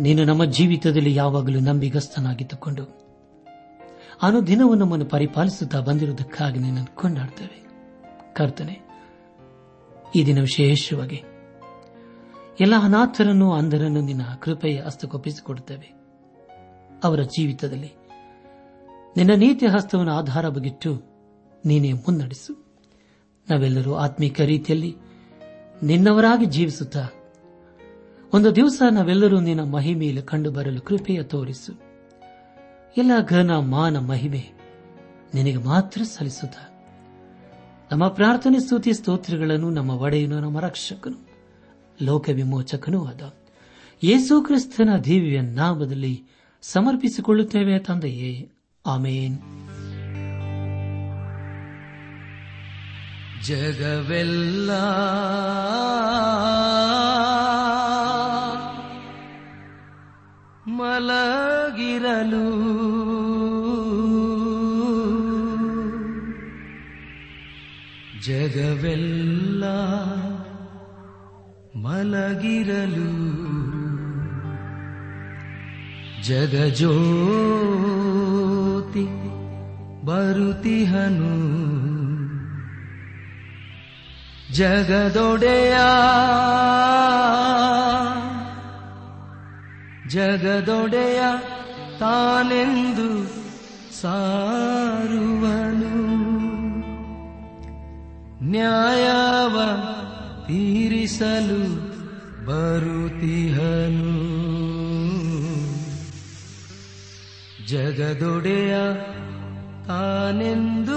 ನೀನು ನಮ್ಮ ಜೀವಿತದಲ್ಲಿ ಯಾವಾಗಲೂ ನಂಬಿಗಸ್ತನಾಗಿದ್ದುಕೊಂಡು ಅನುದಿನವೂ ನಮ್ಮನ್ನು ಪರಿಪಾಲಿಸುತ್ತಾ ಬಂದಿರುವುದಕ್ಕಾಗಿ ನಿನ್ನನ್ನು ಕೊಂಡಾಡ್ತೇವೆ. ಕರ್ತನೆ, ಈ ದಿನ ವಿಶೇಷವಾಗಿ ಎಲ್ಲ ಅನಾಥರನ್ನು ಅಂಧರನ್ನು ನಿನ್ನ ಕೃಪೆಯ ಹಸ್ತಕೊಪ್ಪಿಸಿಕೊಡುತ್ತೇವೆ ಅವರ ಜೀವಿತದಲ್ಲಿ ನಿನ್ನ ನೀತಿಯ ಹಸ್ತವನ್ನು ಆಧಾರ ಬಗಿಟ್ಟು ನೀನೇ ಮುನ್ನಡೆಸು. ನಾವೆಲ್ಲರೂ ಆತ್ಮೀಕ ರೀತಿಯಲ್ಲಿ ನಿನ್ನವರಾಗಿ ಜೀವಿಸುತ್ತಾ ಒಂದು ದಿವಸ ನಾವೆಲ್ಲರೂ ನಿನ್ನ ಮಹಿಮೆಯಲ್ಲಿ ಕಂಡು ಬರಲು ಕೃಪೆಯ ತೋರಿಸು. ಎಲ್ಲ ಘನ ಮಾನ ಮಹಿಮೆ ನಿನಗೆ ಮಾತ್ರ ಸಲ್ಲಿಸುತ್ತ. ನಮ್ಮ ಪ್ರಾರ್ಥನೆ, ಸ್ತುತಿ, ಸ್ತೋತ್ರಗಳನ್ನು ನಮ್ಮ ಒಡೆಯನು, ನಮ್ಮ ರಕ್ಷಕನು ಲೋಕ ವಿಮೋಚಕನೂ ಆದ. ಯೇಸು ಕ್ರಿಸ್ತನ ದಿವ್ಯ ನಾಮದಲ್ಲಿ ಸಮರ್ಪಿಸಿಕೊಳ್ಳುತ್ತೇವೆ ತಂದೆಯೇ. ಆಮೇನ್. ಜಗವೆಲ್ಲ ಮಲಗಿರಲು ಜಗವೆಲ್ಲ ಮಲಗಿರಲು. ಜಗಜೋತಿ ಬರುತಿಹನು ಜಗದೊಡೆಯ ಜಗದೊಡೆಯ ತಾನೆಂದು ಸಾರುವನು. ನ್ಯಾಯವ ತೀರಿಸಲು ಬರುತಿಹನು ಜಗದೊಡೆಯ ತಾನೆಂದು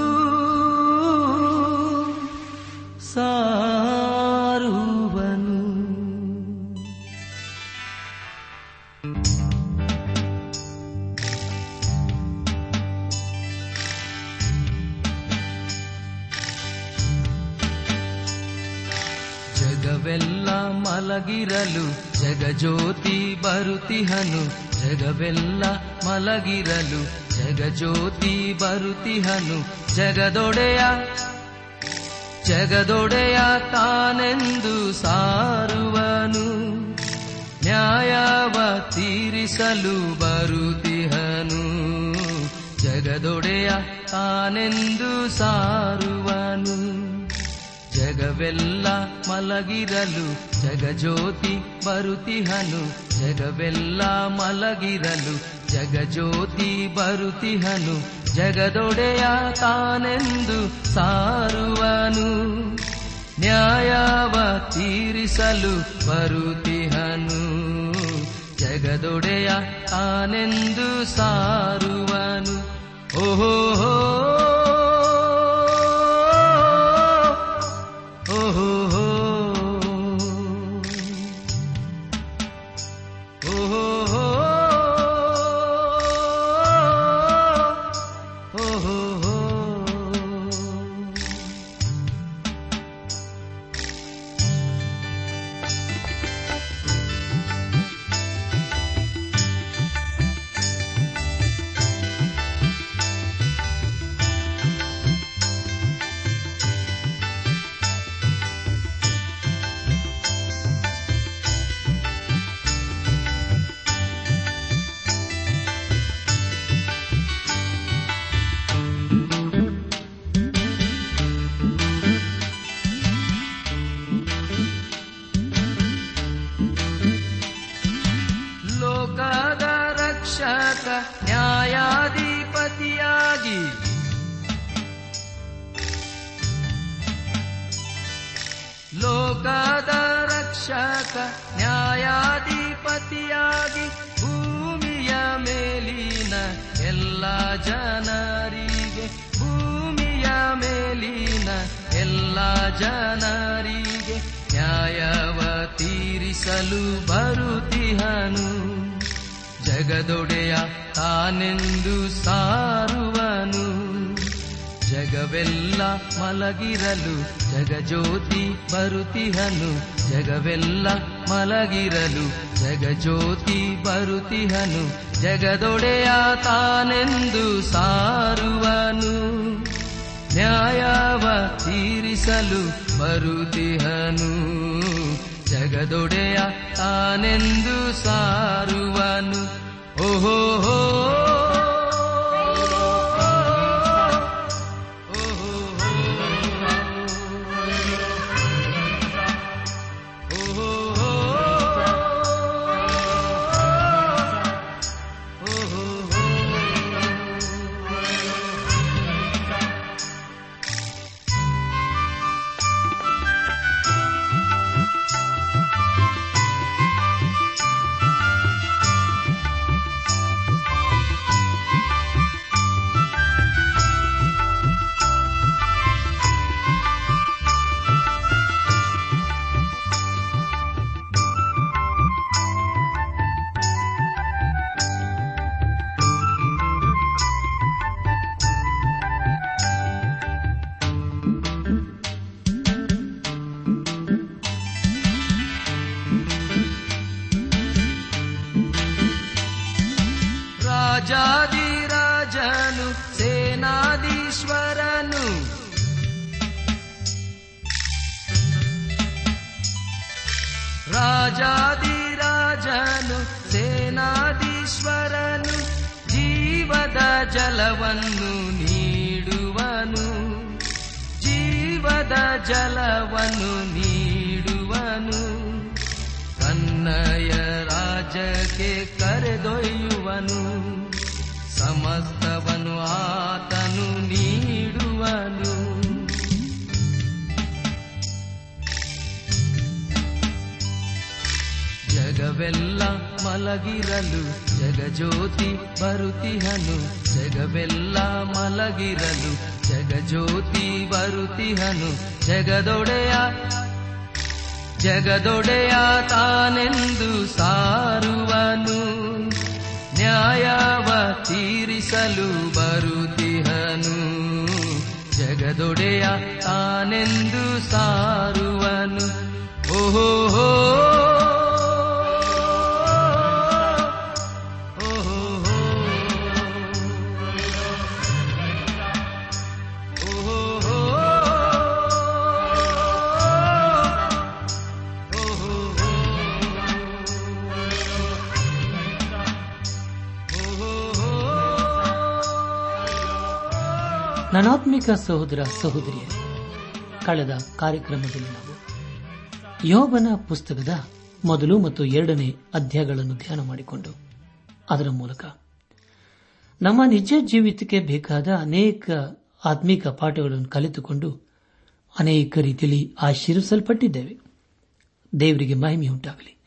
ಜಗಜ್ಯೋತಿ ಬರುತಿಹನು ಜಗವೆಲ್ಲ ಮಲಗಿರಲು. ಜಗಜ್ಯೋತಿ ಬರುತಿಹನು ಜಗದೊಡೆಯ ಜಗದೊಡೆಯ ತಾನೆಂದು ಸಾರುವನು. ನ್ಯಾಯವ ತೀರಿಸಲು ಬರುತಿಹನು ಜಗದೊಡೆಯ ತಾನೆಂದು ಸಾರುವನು. ಜಗವೆಲ್ಲ ಮಲಗಿರಲು, ಜಗಜ್ಯೋತಿ ಬರುತಿಹನು ಜಗವೆಲ್ಲ ಮಲಗಿರಲು, ಜಗಜ್ಯೋತಿ ಬರುತಿಹನು ಜಗದೊಡೆಯ ತಾನೆಂದು ಸಾರುವನು. ನ್ಯಾಯವ ತೀರಿಸಲು ಬರುತಿಹನು ಜಗದೊಡೆಯ ತಾನೆಂದು ಸಾರುವನು. ಓಹೋ ಜನರಿಗೆ ನ್ಯಾಯವ ತೀರಿಸಲು ಬರುತ್ತಿಹನು. ಜಗದೊಡೆಯ ತಾನೆಂದು ಸಾರುವನು. ಜಗವೆಲ್ಲ ಮಲಗಿರಲು ಜಗಜ್ಯೋತಿ ಬರುತಿಹನು ಜಗವೆಲ್ಲ ಮಲಗಿರಲು ಜಗಜ್ಯೋತಿ ಬರುತಿಹನು ಜಗದೊಡೆಯ ತಾನೆಂದು ಸಾರುವನು. ನ್ಯಾಯವ ತೀರಿಸಲು ಬರುತಿಹನು ಜಗದೊಡೆಯ ತಾನೆಂದು ಸಾರುವನು. ಓಹೋ ಆತನು ನೀಡುವನು. ಜಗವೆಲ್ಲ ಮಲಗಿರಲು ಜಗಜ್ಯೋತಿ ಬರುತಿಹನು ಜಗವೆಲ್ಲ ಮಲಗಿರಲು ಜಗಜ್ಯೋತಿ ಬರುತಿಹನು ಜಗದೊಡೆಯ ಜಗದೊಡೆಯ ತಾನೆಂದು ಸಾರುವನು. ನ್ಯಾಯವ ತೀರಿಸಲು ಬರುತಿಹನು ಜಗದೊಡೆಯ ತಾನೆಂದು ಸಾರುವನು ಓಹೋ ನನಾತ್ಮಿಕ ಸಹೋದರ ಸಹೋದರಿಯ ಕಳೆದ ಕಾರ್ಯಕ್ರಮದಲ್ಲಿ ನಾವು ಯೋಬನ ಪುಸ್ತಕದ ಮೊದಲು ಮತ್ತು ಎರಡನೇ ಅಧ್ಯಾಯಗಳನ್ನು ಧ್ಯಾನ ಮಾಡಿಕೊಂಡು ಅದರ ಮೂಲಕ ನಮ್ಮ ನಿಜ ಜೀವಿತಕ್ಕೆ ಬೇಕಾದ ಅನೇಕ ಆತ್ಮಿಕ ಪಾಠಗಳನ್ನು ಕಲಿತುಕೊಂಡು ಅನೇಕ ರೀತಿಯಲ್ಲಿ ಆಶೀರ್ವಿಸಲ್ಪಟ್ಟಿದ್ದೇವೆ. ದೇವರಿಗೆ ಮಹಿಮೆಯುಂಟಾಗಲಿ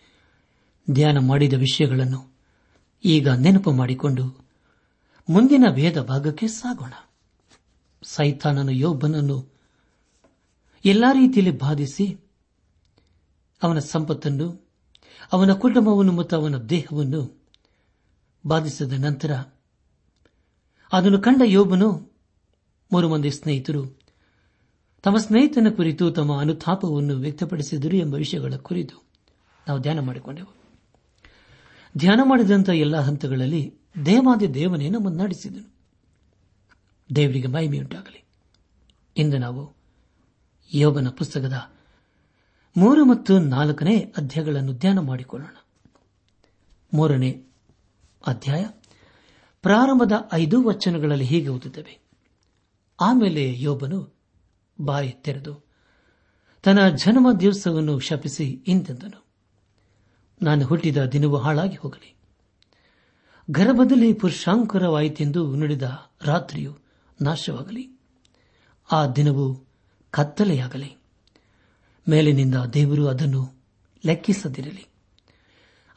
ಧ್ಯಾನ ಮಾಡಿದ ವಿಷಯಗಳನ್ನು ಈಗ ನೆನಪು ಮಾಡಿಕೊಂಡು ಮುಂದಿನ ಭೇದ ಭಾಗಕ್ಕೆ ಸಾಗೋಣ. ಸೈತಾನನು ಯೋಬನನ್ನು ಎಲ್ಲಾ ರೀತಿಯಲ್ಲಿ ಬಾಧಿಸಿ ಅವನ ಸಂಪತ್ತನ್ನು ಅವನ ಕುಟುಂಬವನ್ನು ಮತ್ತು ಅವನ ದೇಹವನ್ನು ಬಾಧಿಸಿದ ನಂತರ ಅದನ್ನು ಕಂಡ ಯೋಬನು ಮೂರು ಮಂದಿ ಸ್ನೇಹಿತರು ತಮ್ಮ ಸ್ನೇಹಿತನ ಕುರಿತು ತಮ್ಮ ಅನುತಾಪವನ್ನು ವ್ಯಕ್ತಪಡಿಸಿದರು ಎಂಬ ವಿಷಯಗಳ ಕುರಿತು ನಾವು ಧ್ಯಾನ ಮಾಡಿಕೊಂಡೆವು. ಧ್ಯಾನ ಮಾಡಿದಂಥ ಎಲ್ಲ ಹಂತಗಳಲ್ಲಿ ದೇವಾದಿ ದೇವನೇ ನಮ್ಮನ್ನು ದೇವರಿಗೆ ಮಹಿಮೆಯುಂಟಾಗಲಿ. ಇಂದು ನಾವು ಯೋಬನ ಪುಸ್ತಕದ ಮೂರು ಮತ್ತು ನಾಲ್ಕನೇ ಅಧ್ಯಾಯಗಳನ್ನು ಧ್ಯಾನ ಮಾಡಿಕೊಳ್ಳೋಣ. ಮೂರನೇ ಅಧ್ಯಾಯ. ಪ್ರಾರಂಭದ ಐದು ವಚನಗಳಲ್ಲಿ ಹೀಗೆ ಓದುತ್ತವೆ. ಆಮೇಲೆ ಯೋಬನು ಬಾಯಿ ತೆರೆದು, ತನ್ನ ಜನ್ಮ ದಿವಸವನ್ನು ಶಪಿಸಿ ಇಂತೆಂದನು. ನಾನು ಹುಟ್ಟಿದ ದಿನವೂ ಹಾಳಾಗಿ ಹೋಗಲಿ. ಗರ್ಭದಲ್ಲಿ ಪುರುಷಾಂಕರವಾಯಿತೆಂದು ನುಡಿದ ರಾತ್ರಿಯು ನಾಶವಾಗಲಿ. ಆ ದಿನವು ಕತ್ತಲೆಯಾಗಲಿ. ಮೇಲಿನಿಂದ ದೇವರು ಅದನ್ನು ಲೆಕ್ಕಿಸದಿರಲಿ.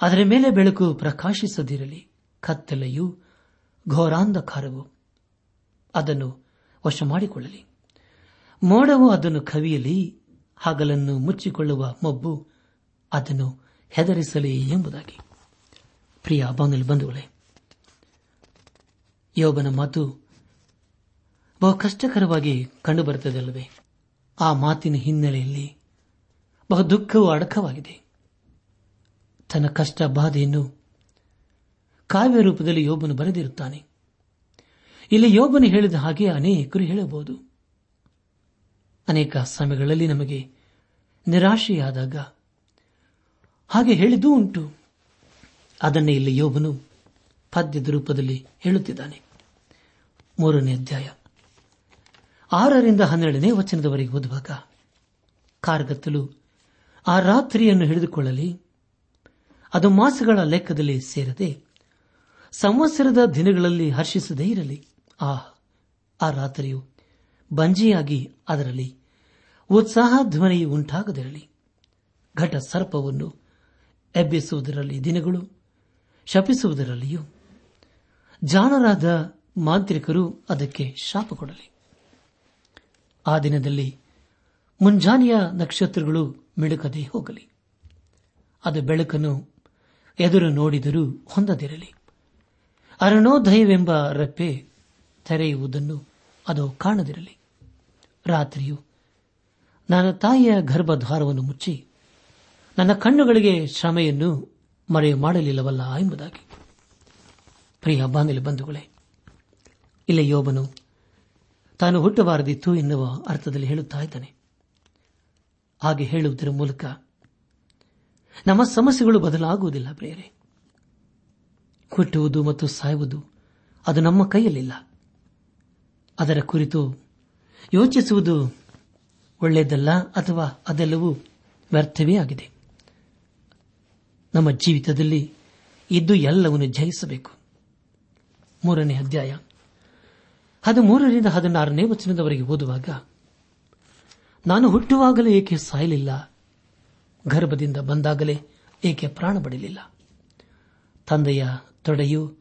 ಅದರ ಮೇಲೆ ಬೆಳಕು ಪ್ರಕಾಶಿಸದಿರಲಿ. ಕತ್ತಲೆಯು ಘೋರಾಂಧಕಾರವು ಅದನ್ನು ವಶ ಮಾಡಿಕೊಳ್ಳಲಿ ಮೋಡವು ಅದನ್ನು ಕವಿಯಲಿ, ಹಗಲನ್ನು ಮುಚ್ಚಿಕೊಳ್ಳುವ ಮಬ್ಬು ಅದನ್ನು ಹೆದರಿಸಲಿ ಎಂಬುದಾಗಿ. ಪ್ರಿಯ ಬಂಧುಗಳೇ, ಯೋಬನ ಮಾತು ಬಹು ಕಷ್ಟಕರವಾಗಿ ಕಂಡುಬರುತ್ತದಲ್ಲವೇ? ಆ ಮಾತಿನ ಹಿನ್ನೆಲೆಯಲ್ಲಿ ಬಹು ದುಃಖವು ಅಡಕವಾಗಿದೆ. ತನ್ನ ಕಷ್ಟ ಬಾಧೆಯನ್ನು ಕಾವ್ಯ ರೂಪದಲ್ಲಿ ಯೋಬನು ಬರೆದಿರುತ್ತಾನೆ. ಇಲ್ಲಿ ಯೋಬನು ಹೇಳಿದ ಹಾಗೆ ಅನೇಕರು ಹೇಳಬಹುದು. ಅನೇಕ ಸಮಯಗಳಲ್ಲಿ ನಮಗೆ ನಿರಾಶೆಯಾದಾಗ ಹಾಗೆ ಹೇಳಿದೂ ಉಂಟು. ಅದನ್ನೇ ಇಲ್ಲಿ ಯೋಬನು ಪದ್ಯದ ರೂಪದಲ್ಲಿ ಹೇಳುತ್ತಿದ್ದಾನೆ. ಮೂರನೇ ಅಧ್ಯಾಯ. ಆರರಿಂದ ಹನ್ನೆರಡನೇ ವಚನದವರೆಗೆ ಓದುವಾಗ ಕಾರ್ಗತ್ತಲು ಆ ರಾತ್ರಿಯನ್ನು ಹಿಡಿದುಕೊಳ್ಳಲಿ. ಅದು ಮಾಸಗಳ ಲೆಕ್ಕದಲ್ಲಿ ಸೇರದೆ ಸಂವತ್ಸರದ ದಿನಗಳಲ್ಲಿ ಹರ್ಷಿಸದೇ ಇರಲಿ. ಆ ಆ ರಾತ್ರಿಯು ಬಂಜಿಯಾಗಿ ಅದರಲ್ಲಿ ಉತ್ಸಾಹ ಧ್ವನಿಯು ಉಂಟಾಗದಿರಲಿ. ಘಟ ಸರ್ಪವನ್ನು ಎಬ್ಬಿಸುವುದರಲ್ಲಿ ದಿನಗಳು ಶಪಿಸುವುದರಲ್ಲಿಯೂ ಜಾಣರಾದ ಮಾಂತ್ರಿಕರು ಅದಕ್ಕೆ ಶಾಪ ಕೊಡಲಿ. ಆ ದಿನದಲ್ಲಿ ಮುಂಜಾನೆಯ ನಕ್ಷತ್ರಗಳು ಮಿಡುಕದೆ ಹೋಗಲಿ. ಅದು ಬೆಳಕನ್ನು ಎದುರು ನೋಡಿದರೂ ಹೊಂದದಿರಲಿ. ಅರಣೋದಯವೆಂಬ ರೆಪ್ಪೆ ತೆರೆಯುವುದನ್ನು ಅದು ಕಾಣದಿರಲಿ. ರಾತ್ರಿಯು ನನ್ನ ತಾಯಿಯ ಗರ್ಭದ್ವಾರವನ್ನು ಮುಚ್ಚಿ ನನ್ನ ಕಣ್ಣುಗಳಿಗೆ ಶ್ರಮೆಯನ್ನು ಮರೆಯು ಮಾಡಲಿಲ್ಲವಲ್ಲ ಎಂಬುದಾಗಿ. ಪ್ರಿಯ ಬಾಂಧಲಿ ಬಂಧುಗಳೇ, ಇಲ್ಲಿ ಯೋಬನು ತಾನು ಹುಟ್ಟಬಾರದಿತ್ತು ಎನ್ನುವ ಅರ್ಥದಲ್ಲಿ ಹೇಳುತ್ತಾ ಇದ್ದಾನೆ. ಹಾಗೆ ಹೇಳುವುದರ ಮೂಲಕ ನಮ್ಮ ಸಮಸ್ಯೆಗಳು ಬದಲಾಗುವುದಿಲ್ಲ ಪ್ರೇರೆ ಹುಟ್ಟುವುದು ಮತ್ತು ಸಾಯುವುದು ಅದು ನಮ್ಮ ಕೈಯಲ್ಲಿಲ್ಲ. ಅದರ ಕುರಿತು ಯೋಚಿಸುವುದು ಒಳ್ಳೆಯದಲ್ಲ ಅಥವಾ ಅದೆಲ್ಲವೂ ವ್ಯರ್ಥವೇ ಆಗಿದೆ. ನಮ್ಮ ಜೀವಿತದಲ್ಲಿ ಇದ್ದು ಎಲ್ಲವನ್ನು ಜಯಿಸಬೇಕು. ಮೂರನೇ ಅಧ್ಯಾಯ. ಹದಿಮೂರರಿಂದ ಹದಿನಾರನೇ ವಚನದವರೆಗೆ ಓದುವಾಗ, ನಾನು ಹುಟ್ಟುವಾಗಲೇ ಏಕೆ ಸಾಯಲಿಲ್ಲ? ಗರ್ಭದಿಂದ ಬಂದಾಗಲೇ ಏಕೆ ಪ್ರಾಣ ಪಡಲಿಲ್ಲ ತಂದೆಯ ತೊಡೆಯು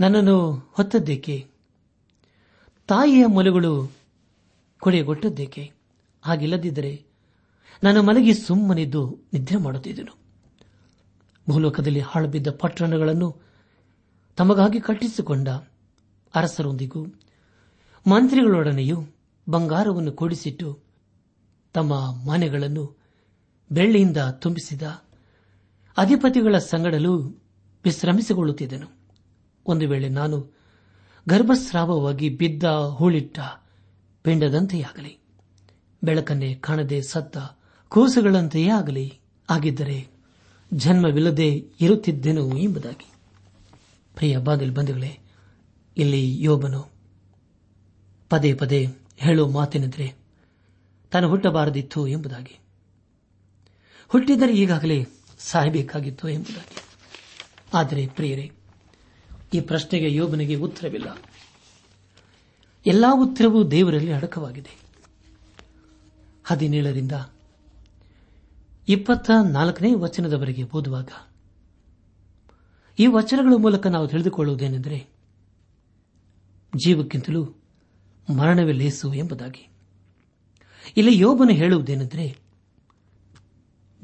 ನನ್ನನ್ನು ಹೊತ್ತದ್ದೇಕೆ? ತಾಯಿಯ ಮೊಲೆಗಳು ಕೊಡೆಗೊಟ್ಟದ್ದೇಕೆ ಹಾಗಿಲ್ಲದಿದ್ದರೆ ನಾನು ಮಲಗಿ ಸುಮ್ಮನಿದ್ದು ನಿದ್ರೆ ಮಾಡುತ್ತಿದ್ದನು. ಭೂಲೋಕದಲ್ಲಿ ಹಾಳುಬಿದ್ದ ಪಟ್ಟಣಗಳನ್ನು ತಮಗಾಗಿ ಕಟ್ಟಿಸಿಕೊಂಡ ಅರಸರೊಂದಿಗೂ ಮಂತ್ರಿಗಳೊಡನೆಯೂ ಬಂಗಾರವನ್ನು ಕೂಡಿಸಿಟ್ಟು ತಮ್ಮ ಮನೆಗಳನ್ನು ಬೆಳ್ಳಿಯಿಂದ ತುಂಬಿಸಿದ ಅಧಿಪತಿಗಳ ಸಂಗಡಲು ವಿಶ್ರಮಿಸಿಕೊಳ್ಳುತ್ತಿದ್ದನು. ಒಂದು ವೇಳೆ ನಾನು ಗರ್ಭಸ್ರಾವವಾಗಿ ಬಿದ್ದ ಹೂಳಿಟ್ಟ ಪಿಂಡದಂತೆಯಾಗಲಿ, ಬೆಳಕನ್ನೇ ಕಾಣದೆ ಸತ್ತ ಕೂಸುಗಳಂತೆಯೇ ಆಗಲಿ, ಆಗಿದ್ದರೆ ಜನ್ಮವಿಲ್ಲದೆ ಇರುತ್ತಿದ್ದೆನು ಎಂಬುದಾಗಿ. ಪ್ರಿಯ ಬಾಗಿಲು ಬಂಧುಗಳೇ ಇಲ್ಲಿ ಯೋಬನು ಪದೇ ಪದೇ ಹೇಳೋ ಮಾತೇನೆಂದರೆ ತಾನು ಹುಟ್ಟಬಾರದಿತ್ತು ಎಂಬುದಾಗಿ. ಹುಟ್ಟಿದರೆ ಈಗಾಗಲೇ ಸಾಯಬೇಕಾಗಿತ್ತು ಎಂಬುದಾಗಿ. ಆದರೆ ಪ್ರಿಯರೇ, ಈ ಪ್ರಶ್ನೆಗೆ ಯೋಬನಿಗೆ ಉತ್ತರವಿಲ್ಲ. ಎಲ್ಲಾ ಉತ್ತರವೂ ದೇವರಲ್ಲಿ ಅಡಕವಾಗಿದೆ. ಹದಿನೇಳರಿಂದ ಇಪ್ಪತ್ತ ನಾಲ್ಕನೇ ವಚನದವರೆಗೆ ಓದುವಾಗ, ಈ ವಚನಗಳ ಮೂಲಕ ನಾವು ತಿಳಿದುಕೊಳ್ಳುವುದೇನೆಂದರೆ ಜೀವಕ್ಕಿಂತಲೂ ಮರಣವೇ ಲೇಸು ಎಂಬುದಾಗಿ. ಇಲ್ಲಿ ಯೋಬನು ಹೇಳುವುದೇನೆಂದರೆ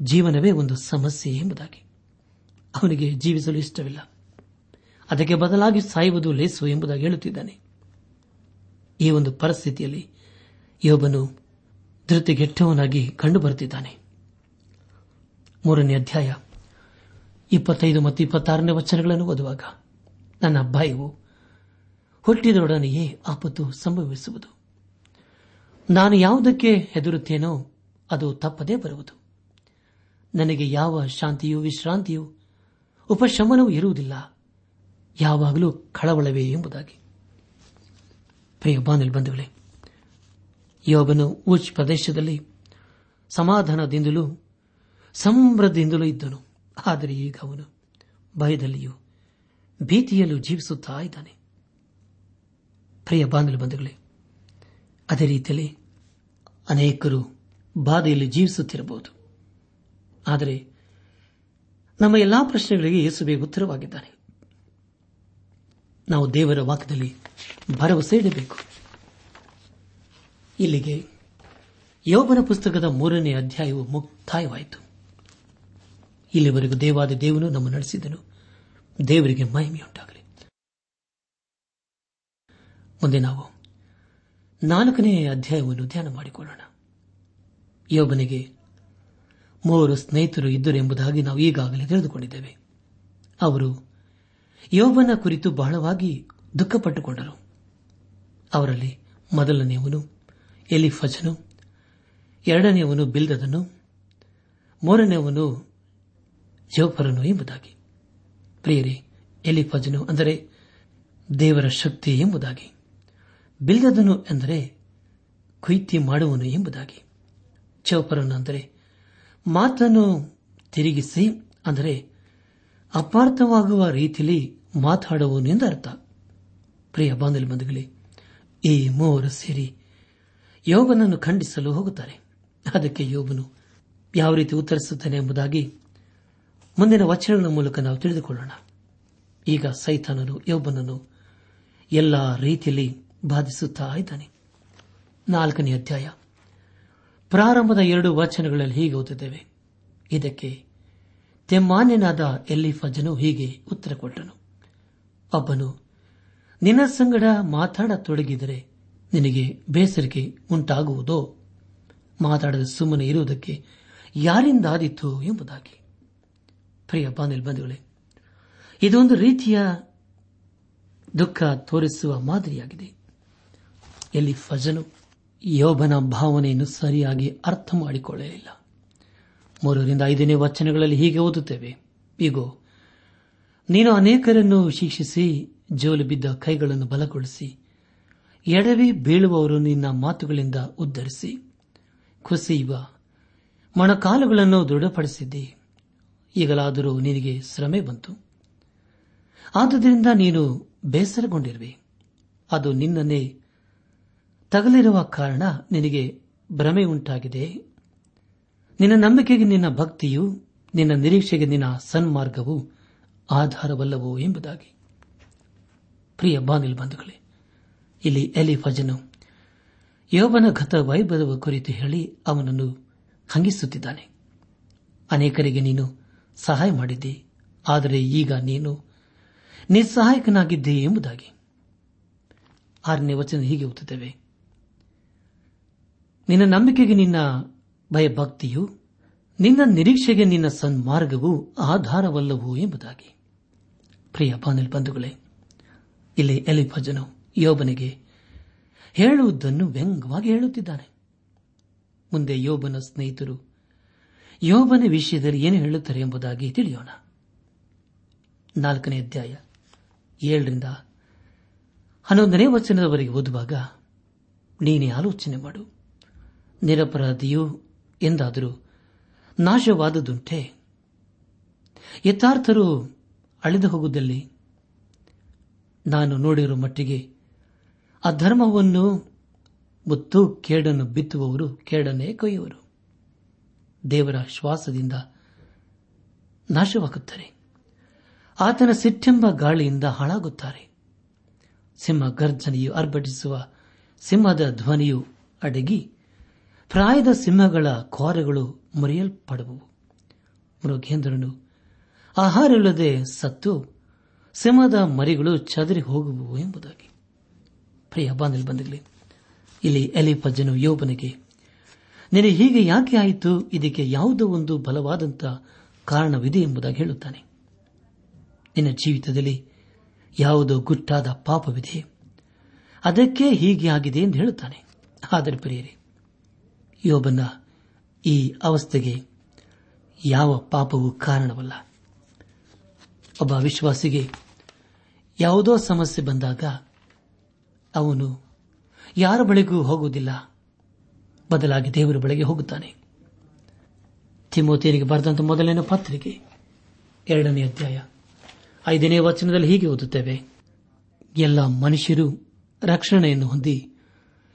ಜೀವನವೇ ಒಂದು ಸಮಸ್ಯೆ ಎಂಬುದಾಗಿ. ಅವನಿಗೆ ಜೀವಿಸಲು ಇಷ್ಟವಿಲ್ಲ. ಅದಕ್ಕೆ ಬದಲಾಗಿ ಸಾಯುವುದು ಲೇಸು ಎಂಬುದಾಗಿ ಹೇಳುತ್ತಿದ್ದಾನೆ. ಈ ಒಂದು ಪರಿಸ್ಥಿತಿಯಲ್ಲಿ ಯೋಬನು ಧೃತಿಗೆಟ್ಟವನಾಗಿ ಕಂಡುಬರುತ್ತಿದ್ದಾನೆ. ಮೂರನೇ ಅಧ್ಯಾಯ ಇಪ್ಪತ್ತೈದು ಮತ್ತು ಇಪ್ಪತ್ತಾರನೇ ವಚನಗಳನ್ನು ಓದುವಾಗ, ನನ್ನ ಭಯವು ಹುಟ್ಟಿದೊಡನೆಯೇ ಆಪತ್ತು ಸಂಭವಿಸುವುದು. ನಾನು ಯಾವುದಕ್ಕೆ ಹೆದರುತ್ತೇನೋ ಅದು ತಪ್ಪದೇ ಬರುವುದು. ನನಗೆ ಯಾವ ಶಾಂತಿಯೂ ವಿಶ್ರಾಂತಿಯೂ ಉಪಶಮನವೂ ಇರುವುದಿಲ್ಲ. ಯಾವಾಗಲೂ ಕಳವಳವೇ ಎಂಬುದಾಗಿ. ಯೋಗನು ಉಚ್ ಪ್ರದೇಶದಲ್ಲಿ ಸಮಾಧಾನದಿಂದಲೂ ಸಂಭ್ರದಿಂದಲೂ ಇದ್ದನು. ಆದರೆ ಈಗ ಅವನು ಭಯದಲ್ಲಿಯೂ ಭೀತಿಯಲ್ಲೂ ಜೀವಿಸುತ್ತಾ ಇದ್ದಾನೆ. ಪ್ರಿಯ ಬಾಂಧವ ಬಂಧುಗಳೇ, ಅದೇ ರೀತಿಯಲ್ಲಿ ಅನೇಕರು ಬಾಧೆಯಲ್ಲಿ ಜೀವಿಸುತ್ತಿರಬಹುದು. ಆದರೆ ನಮ್ಮ ಎಲ್ಲಾ ಪ್ರಶ್ನೆಗಳಿಗೆ ಯೇಸುವೆ ಉತ್ತರವಾಗಿದ್ದಾನೆ. ನಾವು ದೇವರ ವಾಕ್ಯದಲ್ಲಿ ಭರವಸೆ ಇಡಬೇಕು. ಇಲ್ಲಿಗೆ ಯೋಬನ ಪುಸ್ತಕದ ಮೂರನೇ ಅಧ್ಯಾಯವು ಮುಕ್ತಾಯವಾಯಿತು. ಇಲ್ಲಿವರೆಗೂ ದೇವಾದ ದೇವನು ನಮ್ಮ ನಡೆಸಿದನು. ದೇವರಿಗೆ ಮಹಿಮೆಯುಂಟಾಗಲಿ. ಮುಂದೆ ನಾವು ನಾಲ್ಕನೇ ಅಧ್ಯಾಯವನ್ನು ಧ್ಯಾನ ಮಾಡಿಕೊಳ್ಳೋಣ. ಯೋಬನಿಗೆ ಮೂವರು ಸ್ನೇಹಿತರು ಇದ್ದರು ಎಂಬುದಾಗಿ ನಾವು ಈಗಾಗಲೇ ತಿಳಿದುಕೊಂಡಿದ್ದೇವೆ. ಅವರು ಯೋಬನ ಕುರಿತು ಬಹಳವಾಗಿ ದುಃಖಪಟ್ಟುಕೊಂಡರು. ಅವರಲ್ಲಿ ಮೊದಲನೆಯವನು ಎಲಿಫಜನು ಎರಡನೆಯವನು ಬಿಲ್ದದನು ಮೂರನೆಯವನು ಜೋಫರನು ಎಂಬುದಾಗಿ. ಪ್ರಿಯರೇ, ಎಲಿಫಜನು ಅಂದರೆ ದೇವರ ಶಕ್ತಿ ಎಂಬುದಾಗಿ. ಬಿಲ್ದದನು ಎಂದರೆ ಕುಯ್ತಿ ಮಾಡುವನು ಎಂಬುದಾಗಿ. ಚೌಪರನು ಅಂದರೆ ಮಾತನ್ನು ತಿರುಗಿಸಿ ಅಂದರೆ ಅಪಾರ್ಥವಾಗುವ ರೀತಿಯಲ್ಲಿ ಮಾತಾಡುವನು ಎಂದರ್ಥ ಪ್ರಿಯ ಬಾಂಧವ್ಯ ಬಂಧುಗಳೇ, ಈ ಮೂವರು ಸೇರಿ ಯೋಬನನ್ನು ಖಂಡಿಸಲು ಹೋಗುತ್ತಾರೆ. ಅದಕ್ಕೆ ಯೋಬನು ಯಾವ ರೀತಿ ಉತ್ತರಿಸುತ್ತಾನೆ ಎಂಬುದಾಗಿ ಮುಂದಿನ ವಚನಗಳ ಮೂಲಕ ನಾವು ತಿಳಿದುಕೊಳ್ಳೋಣ. ಈಗ ಸೈತಾನನು ಯೋಬನನ್ನು ಎಲ್ಲ ರೀತಿಯಲ್ಲಿ ಬಾಧಿಸುತ್ತಾ ಇದ್ದಾನೆ. ನಾಲ್ಕನೇ ಅಧ್ಯಾಯ. ಪ್ರಾರಂಭದ ಎರಡು ವಚನಗಳಲ್ಲಿ ಹೀಗೆ ಓದುತ್ತೇವೆ. ಇದಕ್ಕೆ, ತೆಮ್ಮಾನ್ಯನಾದ ಎಲ್ಲಿಫಜನು ಹೀಗೆ ಉತ್ತರ ಕೊಟ್ಟನು. ಒಬ್ಬನು, ನಿನ್ನ ಸಂಗಡ ಮಾತಾಡತೊಡಗಿದರೆ ನಿನಗೆ ಬೇಸರಿಕೆ ಉಂಟಾಗುವುದೋ? ಮಾತಾಡದ ಸುಮ್ಮನೆ ಇರುವುದಕ್ಕೆ ಯಾರಿಂದಾದೀತು ಎಂಬುದಾಗಿ. ಪ್ರಿಯ ಬಂಧುಗಳೇ, ಇದೊಂದು ರೀತಿಯ ದುಃಖ ತೋರಿಸುವ ಮಾದರಿಯಾಗಿದೆ. ಎಲ್ಲಿ ಫಜನು ಯೋಬನ ಭಾವನೆಯನ್ನು ಸರಿಯಾಗಿ ಅರ್ಥ ಮಾಡಿಕೊಳ್ಳಲಿಲ್ಲ. ಮೂರರಿಂದ ಐದನೇ ವಚನಗಳಲ್ಲಿ ಹೀಗೆ ಓದುತ್ತೇವೆ. ಈಗೋ ನೀನು ಅನೇಕರನ್ನು ಶಿಕ್ಷಿಸಿ, ಜೋಲು ಬಿದ್ದ ಕೈಗಳನ್ನು ಬಲಗೊಳಿಸಿ, ಎಡವಿ ಬೀಳುವವರು ನಿನ್ನ ಮಾತುಗಳಿಂದ ಉದ್ದರಿಸಿ ಕುಸಿಯುವ ಮೊಣಕಾಲುಗಳನ್ನು ದೃಢಪಡಿಸಿದ್ದಿ. ಈಗಲಾದರೂ ನಿನಗೆ ಶ್ರಮೆ ಬಂತು. ಆದುದರಿಂದ ನೀನು ಬೇಸರಗೊಂಡಿರುವೆ. ಅದು ನಿನ್ನನ್ನೇ ತಗಲಿರುವ ಕಾರಣ ನಿನಗೆ ಭ್ರಮೆ ಉಂಟಾಗಿದೆ. ನಿನ್ನ ನಂಬಿಕೆಗೆ ನಿನ್ನ ಭಕ್ತಿಯು, ನಿನ್ನ ನಿರೀಕ್ಷೆಗೆ ನಿನ್ನ ಸನ್ಮಾರ್ಗವು ಆಧಾರವಲ್ಲವೋ ಎಂಬುದಾಗಿ. ಪ್ರಿಯ ಬಾನಿಲ್ ಬಂಧುಗಳೇ, ಇಲ್ಲಿ ಎಲಿ ಫಜನು ಯೋಬನ ಗತ ವೈಭವ ಕುರಿತು ಹೇಳಿ ಅವನನ್ನು ಹಂಗಿಸುತ್ತಿದ್ದಾನೆ. ಅನೇಕರಿಗೆ ನೀನು ಸಹಾಯ ಮಾಡಿದ್ದೆ, ಆದರೆ ಈಗ ನೀನು ನಿಸ್ಸಹಾಯಕನಾಗಿದ್ದೆ ಎಂಬುದಾಗಿ. ಆರನೇ ವಚನ ಹೀಗೆ ಓದುತ್ತೇವೆ. ನಿನ್ನ ನಂಬಿಕೆಗೆ ನಿನ್ನ ಭಯಭಕ್ತಿಯು, ನಿನ್ನ ನಿರೀಕ್ಷೆಗೆ ನಿನ್ನ ಸನ್ಮಾರ್ಗವು ಆಧಾರವಲ್ಲವು ಎಂಬುದಾಗಿ. ಪ್ರಿಯ ಬಾನಲ್ ಬಂಧುಗಳೇ, ಇಲ್ಲಿ ಎಲಿಫಜನು ಯೋಬನಿಗೆ ಹೇಳುವುದನ್ನು ವ್ಯಂಗ್ಯವಾಗಿ ಹೇಳುತ್ತಿದ್ದಾನೆ. ಮುಂದೆ ಯೋಬನ ಸ್ನೇಹಿತರು, ಯೋಬನ ವಿಷಯದಲ್ಲಿ ಏನು ಹೇಳುತ್ತಾರೆ ಎಂಬುದಾಗಿ ತಿಳಿಯೋಣ. ನಾಲ್ಕನೇ ಅಧ್ಯಾಯ ಏಳರಿಂದ ಹನ್ನೊಂದನೇ ವಚನದವರೆಗೆ ಓದುವಾಗ ನೀನೇ ಆಲೋಚನೆ ಮಾಡು. ನಿರಪರಾಧಿಯು ಎಂದಾದರೂ ನಾಶವಾದದುಂಟೆ ಯಥಾರ್ಥರು ಅಳೆದು ಹೋಗುವುದಲ್ಲಿ ನಾನು ನೋಡಿರುವ ಮಟ್ಟಿಗೆ ಆ ಧರ್ಮವನ್ನು ಮತ್ತು ಕೇಡನ್ನು ಬಿತ್ತುವವರು ಕೇಡನ್ನೇ ಕೊಯ್ಯುವರು. ದೇವರ ಶ್ವಾಸದಿಂದ ನಾಶವಾಗುತ್ತಾರೆ. ಆತನ ಸಿಟ್ಟೆಂಬ ಗಾಳಿಯಿಂದ ಹಾಳಾಗುತ್ತಾರೆ. ಸಿಂಹ ಗರ್ಜನೆಯು ಅರ್ಭಟಿಸುವ ಸಿಂಹದ ಧ್ವನಿಯು ಅಡಗಿ ಪ್ರಾಯದ ಸಿಂಹಗಳ ಕೋರೆಗಳು ಮುರಿಯಲ್ಪಡುವು. ಮೃಗೇಂದ್ರನು, ಆಹಾರವಿಲ್ಲದೆ ಸತ್ತು ಸಿಂಹದ ಮರಿಗಳು ಚದರಿ ಹೋಗುವು ಎಂಬುದಾಗಿ. ಪ್ರಿಯ ಬಾಂಧಲ್ ಇಲ್ಲಿ ಎಲಿಪಜ್ಜನು ಯೋಬನಿಗೆ ನಿನಗೆ ಹೀಗೆ ಯಾಕೆ ಆಯಿತು? ಇದಕ್ಕೆ ಯಾವುದೋ ಒಂದು ಬಲವಾದಂಥ ಕಾರಣವಿದೆ ಎಂಬುದಾಗಿ ಹೇಳುತ್ತಾನೆ. ನಿನ್ನ ಜೀವಿತದಲ್ಲಿ ಯಾವುದೋ ಗುಟ್ಟಾದ ಪಾಪವಿದೆ. ಅದಕ್ಕೆ ಹೀಗೆ ಆಗಿದೆ ಎಂದು ಹೇಳುತ್ತಾನೆ. ಆದರೆ ಪ್ರಿಯರೇ ಯೋಬನ ಈ ಅವಸ್ಥೆಗೆ ಯಾವ ಪಾಪವೂ ಕಾರಣವಲ್ಲ. ಒಬ್ಬ ವಿಶ್ವಾಸಿಗೆ ಯಾವುದೋ ಸಮಸ್ಯೆ ಬಂದಾಗ ಅವನು ಯಾರ ಬಳಿಗೂ ಹೋಗುವುದಿಲ್ಲ. ಬದಲಾಗಿ ದೇವರ ಬಳಿಗೆ ಹೋಗುತ್ತಾನೆ. ತಿಮೋತಿಯರಿಗೆ ಬರೆದಂತ ಮೊದಲನೇ ಪತ್ರಿಕೆ ಎರಡನೇ ಅಧ್ಯಾಯ ಐದನೇ ವಚನದಲ್ಲಿ ಹೀಗೆ ಓದುತ್ತೇವೆ. ಎಲ್ಲ ಮನುಷ್ಯರು ರಕ್ಷಣೆಯನ್ನು ಹೊಂದಿ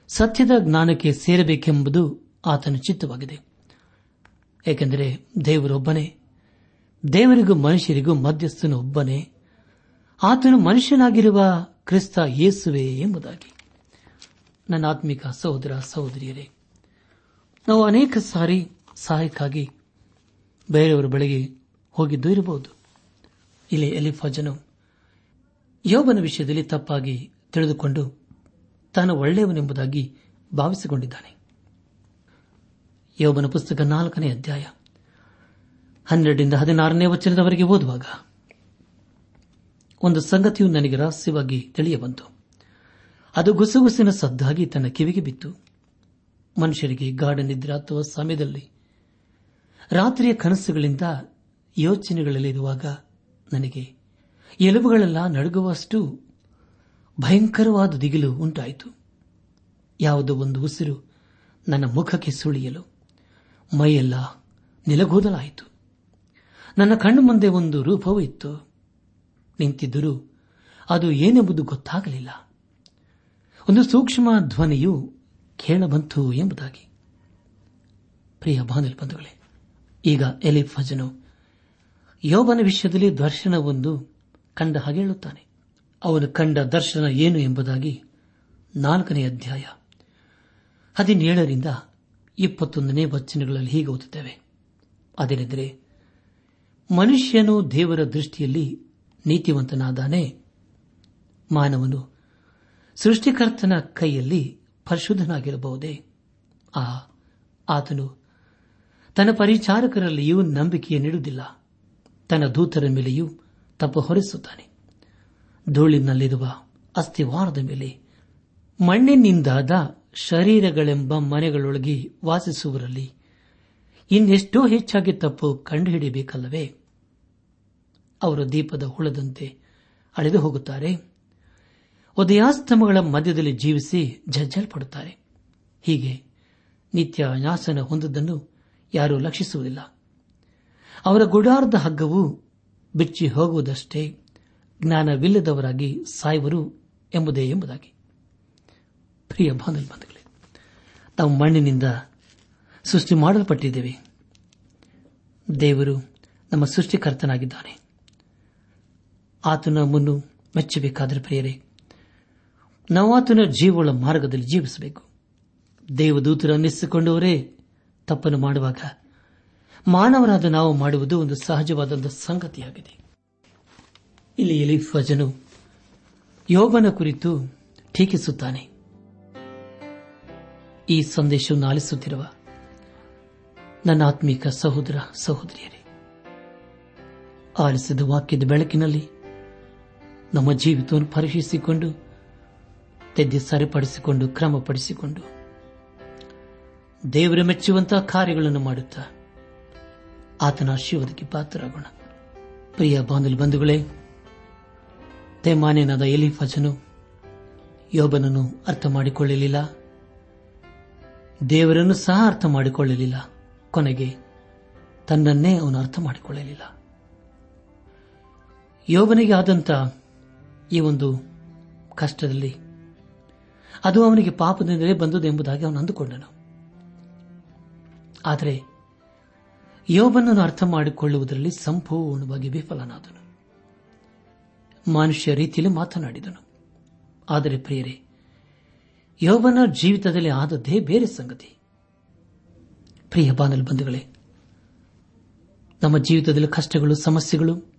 ಸತ್ಯದ ಜ್ಞಾನಕ್ಕೆ ಸೇರಬೇಕೆಂಬುದು ಆತನ ಚಿತ್ತವಾಗಿದೆ. ಏಕೆಂದರೆ ದೇವರೊಬ್ಬನೇ, ದೇವರಿಗೂ ಮನುಷ್ಯರಿಗೂ ಮಧ್ಯಸ್ಥನು ಒಬ್ಬನೇ ಆತನು ಮನುಷ್ಯನಾಗಿರುವ ಕ್ರಿಸ್ತ ಯೇಸುವೆ ಎಂಬುದಾಗಿ. ನನ್ನ ಆತ್ಮಿಕ ಸಹೋದರ ಸಹೋದರಿಯರೇ, ನಾವು ಅನೇಕ ಸಾರಿ ಸಹಾಯಕ್ಕಾಗಿ ಬೇರೆಯವರ ಬಳಿಗೆ ಹೋಗಿದ್ದು ಇರಬಹುದು. ಇಲ್ಲಿ ಎಲಿಫಾಜನು ಯೋಬನ ವಿಷಯದಲ್ಲಿ ತಪ್ಪಾಗಿ ತಿಳಿದುಕೊಂಡು ತಾನು ಒಳ್ಳೆಯವನೆಂಬುದಾಗಿ ಭಾವಿಸಿಕೊಂಡಿದ್ದಾನೆ. ಯೋಬನ ಪುಸ್ತಕ ನಾಲ್ಕನೇ ಅಧ್ಯಾಯ. ಹನ್ನೆರಡರಿಂದ ಹದಿನಾರನೇ ವಚನದವರೆಗೆ ಓದುವಾಗ ಒಂದು ಸಂಗತಿಯು ನನಗೆ ರಹಸ್ಯವಾಗಿ ತಿಳಿಯಬಂತು. ಅದು ಗುಸುಗುಸಿನ ಸದ್ದಾಗಿ ತನ್ನ ಕಿವಿಗೆ ಬಿತ್ತು. ಮನುಷ್ಯರಿಗೆ ಗಾಢ ನಿದ್ರೆ ಅಥವಾ ಸಮಯದಲ್ಲಿ ರಾತ್ರಿಯ ಕನಸುಗಳಿಂದ ಯೋಚನೆಗಳಲ್ಲಿರುವಾಗ ನನಗೆ ಎಲುಬುಗಳೆಲ್ಲ ನಡುಗುವಷ್ಟು ಭಯಂಕರವಾದ ದಿಗಿಲು ಉಂಟಾಯಿತು. ಯಾವುದೋ ಒಂದು ಉಸಿರು ನನ್ನ ಮುಖಕ್ಕೆ ಸುಳಿಯಲು ಮೈಯೆಲ್ಲ ನೆಲಗೋದಲಾಯಿತು. ನನ್ನ ಕಣ್ಣು ಮುಂದೆ ಒಂದು ರೂಪವೂ ಇತ್ತು. ನಿಂತಿದ್ದರೂ ಅದು ಏನೆಂಬುದು ಗೊತ್ತಾಗಲಿಲ್ಲ. ಒಂದು ಸೂಕ್ಷ್ಮ ಧ್ವನಿಯು ಕೇಳಬಂತು ಎಂಬುದಾಗಿ. ಪ್ರಿಯ ಬಾಂಧವ ಬಂಧುಗಳೇ ಈಗ ಎಲಿಫಜನು ಯೋಬನ ವಿಷಯದಲ್ಲಿ ದರ್ಶನವೊಂದು ಕಂಡ ಹಾಗೆ ಹೇಳುತ್ತಾನೆ. ಅವನು ಕಂಡ ದರ್ಶನ ಏನು ಎಂಬುದಾಗಿ ನಾಲ್ಕನೇ ಅಧ್ಯಾಯ ಹದಿನೇಳರಿಂದ ಇಪ್ಪತ್ತೊಂದನೇ ವಚನಗಳಲ್ಲಿ ಹೀಗೆ ಓದುತ್ತೇವೆ. ಅದೇನೆಂದರೆ, ಮನುಷ್ಯನು ದೇವರ ದೃಷ್ಟಿಯಲ್ಲಿ ನೀತಿವಂತನಾದಾನೆ. ಮಾನವನು ಸೃಷ್ಟಿಕರ್ತನ ಕೈಯಲ್ಲಿ ಪರಿಶುದ್ಧನಾಗಿರಬಹುದೇ? ಆ, ಆತನು ತನ್ನ ಪರಿಚಾರಕರಲ್ಲಿಯೂ ನಂಬಿಕೆಯನ್ನಿಡುವುದಿಲ್ಲ ತನ್ನ ದೂತರ ಮೇಲೆಯೂ ತಪ್ಪು ಹೊರಿಸುತ್ತಾನೆ. ಧೂಳಿನಲ್ಲಿರುವ ಅಸ್ಥಿವಾರದ ಮೇಲೆ ಮಣ್ಣಿನಿಂದಾದ ಶರೀರಗಳೆಂಬ ಮನೆಗಳೊಳಗೆ ವಾಸಿಸುವರಲ್ಲಿ ಇನ್ನೆಷ್ಟೋ ಹೆಚ್ಚಾಗಿ ತಪ್ಪು ಕಂಡುಹಿಡಿಯಬೇಕಲ್ಲವೇ? ಅವರು ದೀಪದ ಹುಳದಂತೆ ಅಳೆದು ಹೋಗುತ್ತಾರೆ. ಉದಯಾಸ್ತಮಗಳ ಮಧ್ಯದಲ್ಲಿ ಜೀವಿಸಿ ಜಜ್ಜಲ್ಪಡುತ್ತಾರೆ ಹೀಗೆ ನಿತ್ಯ ನಾಸನ ಹೊಂದದನ್ನು ಯಾರೂ ಲಕ್ಷಿಸುವುದಿಲ್ಲ. ಅವರ ಗುಡಾರದ ಹಗ್ಗವು ಬಿಚ್ಚಿ ಹೋಗುವುದಷ್ಟೇ ಜ್ಞಾನವಿಲ್ಲದವರಾಗಿ ಸಾಯುವರು ಎಂಬುದೇ ಎಂಬುದಾಗಿ. ಪ್ರಿಯ ಬಾಂಧವೇ ನಾವು ಮಣ್ಣಿನಿಂದ ಸೃಷ್ಟಿ ಮಾಡಲ್ಪಟ್ಟಿದ್ದೇವೆ. ದೇವರು ನಮ್ಮ ಸೃಷ್ಟಿಕರ್ತನಾಗಿದ್ದಾನೆ. ಆತನ ಮುನ್ನು ಮೆಚ್ಚಬೇಕಾದರೆ ಪ್ರಿಯರೇ, ನಾವು ಆತನ ಜೀವಗಳ ಮಾರ್ಗದಲ್ಲಿ ಜೀವಿಸಬೇಕು. ದೇವದೂತರು ಅನ್ನಿಸಿಕೊಂಡವರೇ, ತಪ್ಪನ್ನು ಮಾಡುವಾಗ ಮಾನವರಾದ ನಾವು ಮಾಡುವುದು ಒಂದು ಸಹಜವಾದಂತಹ ಸಂಗತಿಯಾಗಿದೆ. ಇಲ್ಲಿ ಎಲಿಫಜನು ಯೋಗನ ಕುರಿತು ಟೀಕಿಸುತ್ತಾನೆ. ಈ ಸಂದೇಶವನ್ನು ಆಲಿಸುತ್ತಿರುವ ನನ್ನ ಆತ್ಮೀಕ ಸಹೋದರ ಸಹೋದರಿಯರೇ, ಆಲಿಸಿದ ವಾಕ್ಯದ ಬೆಳಕಿನಲ್ಲಿ ನಮ್ಮ ಜೀವಿತವನ್ನು ಪರೀಕ್ಷಿಸಿಕೊಂಡು ತೆದ್ದಿ ಸರಿಪಡಿಸಿಕೊಂಡು, ಕ್ರಮಪಡಿಸಿಕೊಂಡು ದೇವರ ಮೆಚ್ಚುವಂತಹ ಕಾರ್ಯಗಳನ್ನು ಮಾಡುತ್ತಾ ಆತನ ಆಶೀರ್ವಾದಕ್ಕೆ ಪಾತ್ರರಾಗೋಣ. ಪ್ರಿಯ ಬಾಂಧವ ಬಂಧುಗಳೇ ತೇಮಾನೇನಾದ ಎಲಿಫಜನು ಯೋಬನನ್ನು ಅರ್ಥ ಮಾಡಿಕೊಳ್ಳಲಿಲ್ಲ ದೇವರನ್ನು ಸಹ ಅರ್ಥ ಮಾಡಿಕೊಳ್ಳಲಿಲ್ಲ. ಕೊನೆಗೆ ತನ್ನನ್ನೇ ಅವನು ಅರ್ಥ ಮಾಡಿಕೊಳ್ಳಲಿಲ್ಲ. ಯೋಬನಿಗೆ ಆದಂತ ಈ ಒಂದು ಕಷ್ಟದಲ್ಲಿ ಅದು ಅವನಿಗೆ ಪಾಪದಿಂದಲೇ ಬಂದದ್ದು ಎಂಬುದಾಗಿ ಅವನು ಅಂದುಕೊಂಡನು. ಆದರೆ ಯೋಬನನ್ನು ಅರ್ಥ ಮಾಡಿಕೊಳ್ಳುವುದರಲ್ಲಿ ಸಂಪೂರ್ಣವಾಗಿ ವಿಫಲನಾದನು. ಮನುಷ್ಯ ರೀತಿಯಲ್ಲಿ ಮಾತನಾಡಿದನು. ಆದರೆ ಪ್ರಿಯರೇ ಯೋಬನ ಜೀವಿತದಲ್ಲಿ ಆದದ್ದೇ ಬೇರೆ ಸಂಗತಿ. ಪ್ರಿಯ ಬಾನಲ್ ಬಂಧುಗಳೇ, ನಮ್ಮ ಜೀವಿತದಲ್ಲಿ ಕಷ್ಟಗಳು, ಸಮಸ್ಯೆಗಳು,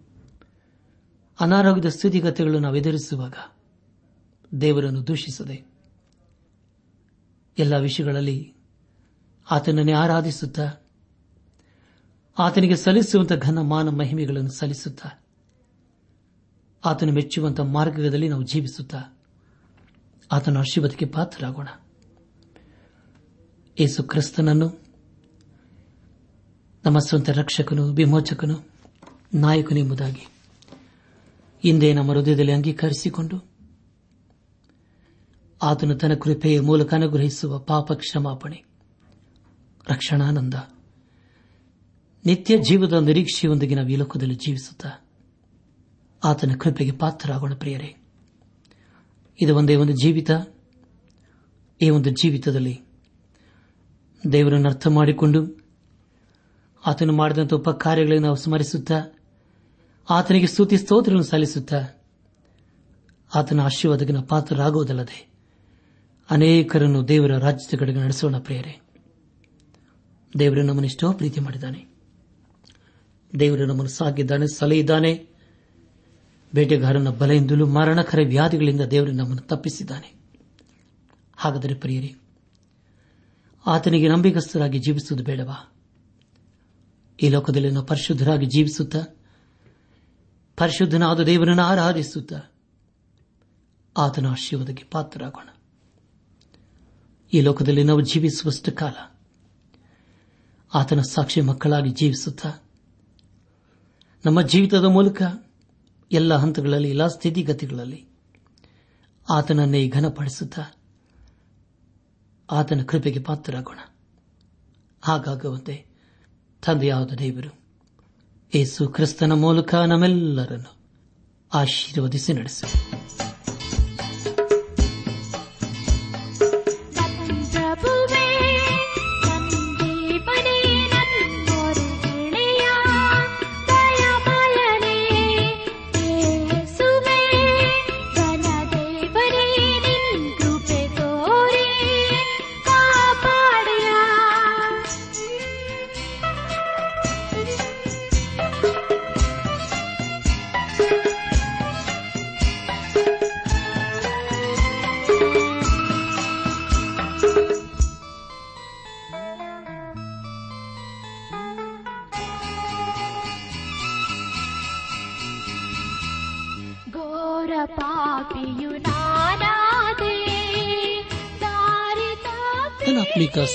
ಅನಾರೋಗ್ಯದ ಸ್ಥಿತಿಗತಿಗಳು ನಾವು ಎದುರಿಸುವಾಗ ದೇವರನ್ನು ದೂಷಿಸದೆ ಎಲ್ಲ ವಿಷಯಗಳಲ್ಲಿ ಆತನನ್ನೇ ಆರಾಧಿಸುತ್ತಾ, ಆತನಿಗೆ ಸಲ್ಲಿಸುವಂತಹ ಘನ ಮಾನ ಮಹಿಮೆಗಳನ್ನು ಸಲ್ಲಿಸುತ್ತಾ, ಆತನು ಮೆಚ್ಚುವಂತಹ ಮಾರ್ಗದಲ್ಲಿ ನಾವು ಜೀವಿಸುತ್ತಾ ಆತನ ಆಶೀರ್ವಾದಕ್ಕೆ ಪಾತ್ರರಾಗೋಣ. ಯೇಸು ಕ್ರಿಸ್ತನನ್ನು, ನಮ್ಮ ಸ್ವಂತ ರಕ್ಷಕನು, ವಿಮೋಚಕನು, ನಾಯಕನು ಎಂಬುದಾಗಿ ಹಿಂದೆ ನಮ್ಮ ಹೃದಯದಲ್ಲಿ ಅಂಗೀಕರಿಸಿಕೊಂಡು ಆತನು ತನ್ನ ಕೃಪೆಯ ಮೂಲಕ ಅನುಗ್ರಹಿಸುವ ಪಾಪ ಕ್ಷಮಾಪಣೆ, ರಕ್ಷಣಾನಂದ, ನಿತ್ಯ ಜೀವದ ನಿರೀಕ್ಷೆಯೊಂದಿಗೆ ನಾವು ಈ ಲೋಕದಲ್ಲಿ ಜೀವಿಸುತ್ತಾ ಆತನ ಕೃಪೆಗೆ ಪಾತ್ರರಾಗೋಣ ಪ್ರಿಯರೇ. ಇದು ಒಂದೇ ಒಂದು ಜೀವಿತ. ಈ ಒಂದು ಜೀವಿತದಲ್ಲಿ ದೇವರನ್ನು ಅರ್ಥ ಮಾಡಿಕೊಂಡು ಆತನು ಮಾಡಿದಂಥ ಉಪಕಾರ್ಯಗಳನ್ನು ನಾವು ಸ್ಮರಿಸುತ್ತಾ ಆತನಿಗೆ ಸ್ತುತಿ ಸ್ತೋತ್ರಗಳನ್ನು ಸಲ್ಲಿಸುತ್ತಾ ಆತನ ಆಶೀರ್ವಾದಗಿನ ಪಾತ್ರರಾಗುವುದಲ್ಲದೆ ಅನೇಕರನ್ನು ದೇವರ ರಾಜ್ಯದ ಕಡೆಗೆ ನಡೆಸೋಣ ಪ್ರೇರೆ ದೇವರು ನಮ್ಮನ್ನು ಎಷ್ಟೋ ಪ್ರೀತಿ ಮಾಡಿದ್ದಾನೆ. ದೇವರು ನಮ್ಮನ್ನು ಸಾಗಿದ್ದಾನೆ ಸಲಹಿದ್ದಾನೆ. ಬೇಟೆಗಾರನ ಬಲೆಯಿಂದಲೂ ಮರಣಕರ ವ್ಯಾಧಿಗಳಿಂದ ದೇವರು ನಮ್ಮನ್ನು ತಪ್ಪಿಸಿದ್ದಾನೆ. ಹಾಗಾದರೆ ಪ್ರಿಯರಿ, ಆತನಿಗೆ ನಂಬಿಕಸ್ಥರಾಗಿ ಜೀವಿಸುವುದು ಬೇಡವಾ? ಈ ಲೋಕದಲ್ಲಿ ನಾವು ಪರಿಶುದ್ಧರಾಗಿ ಜೀವಿಸುತ್ತ, ಪರಿಶುದ್ಧನಾದ ದೇವರನ್ನು ಆರಾಧಿಸುತ್ತಾ ಆತನ ಆಶೀರ್ವಾದಕ್ಕೆ ಪಾತ್ರರಾಗೋಣ. ಈ ಲೋಕದಲ್ಲಿ ನಾವು ಜೀವಿಸುವಷ್ಟು ಕಾಲ ಆತನ ಸಾಕ್ಷಿ ಮಕ್ಕಳಾಗಿ ಜೀವಿಸುತ್ತಾ, ನಮ್ಮ ಜೀವಿತದ ಮೂಲಕ ಎಲ್ಲ ಹಂತಗಳಲ್ಲಿ, ಎಲ್ಲ ಸ್ಥಿತಿಗತಿಗಳಲ್ಲಿ ಆತನನ್ನೇ ಘನಪಡಿಸುತ್ತಾ ಆತನ ಕೃಪೆಗೆ ಪಾತ್ರರಾಗೋಣ. ಹಾಗಾಗುವಂತೆ ತಂದೆಯಾದ ದೇವರು, ಏಸು ಕ್ರಿಸ್ತನ ಮೂಲಕ ನಮ್ಮೆಲ್ಲರನ್ನು ಆಶೀರ್ವದಿಸಿ ನಡೆಸಿ.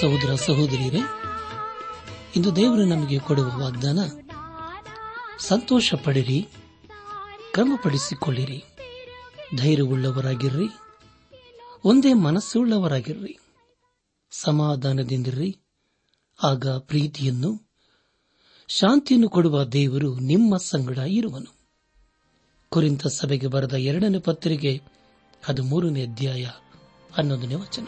ಸಹೋದರ ಸಹೋದರಿಯರೇ, ಇಂದು ದೇವರು ನಮಗೆ ಕೊಡುವ ವಾಗ್ದಾನ, ಸಂತೋಷ ಪಡಿರಿ, ಕ್ರಮಪಡಿಸಿಕೊಳ್ಳಿರಿ, ಧೈರ್ಯವುಳ್ಳವರಾಗಿರ್ರಿ, ಒಂದೇ ಮನಸ್ಸುಳ್ಳವರಾಗಿರ್ರಿ, ಸಮಾಧಾನದಿಂದಿರ್ರಿ, ಆಗ ಪ್ರೀತಿಯನ್ನು, ಶಾಂತಿಯನ್ನು ಕೊಡುವ ದೇವರು ನಿಮ್ಮ ಸಂಗಡ ಇರುವನು. ಕುರಿತ ಸಭೆಗೆ ಬರೆದ ಎರಡನೇ ಪತ್ರಿಕೆ ಅದು ಮೂರನೇ ಅಧ್ಯಾಯ ಹನ್ನೊಂದನೇ ವಚನ.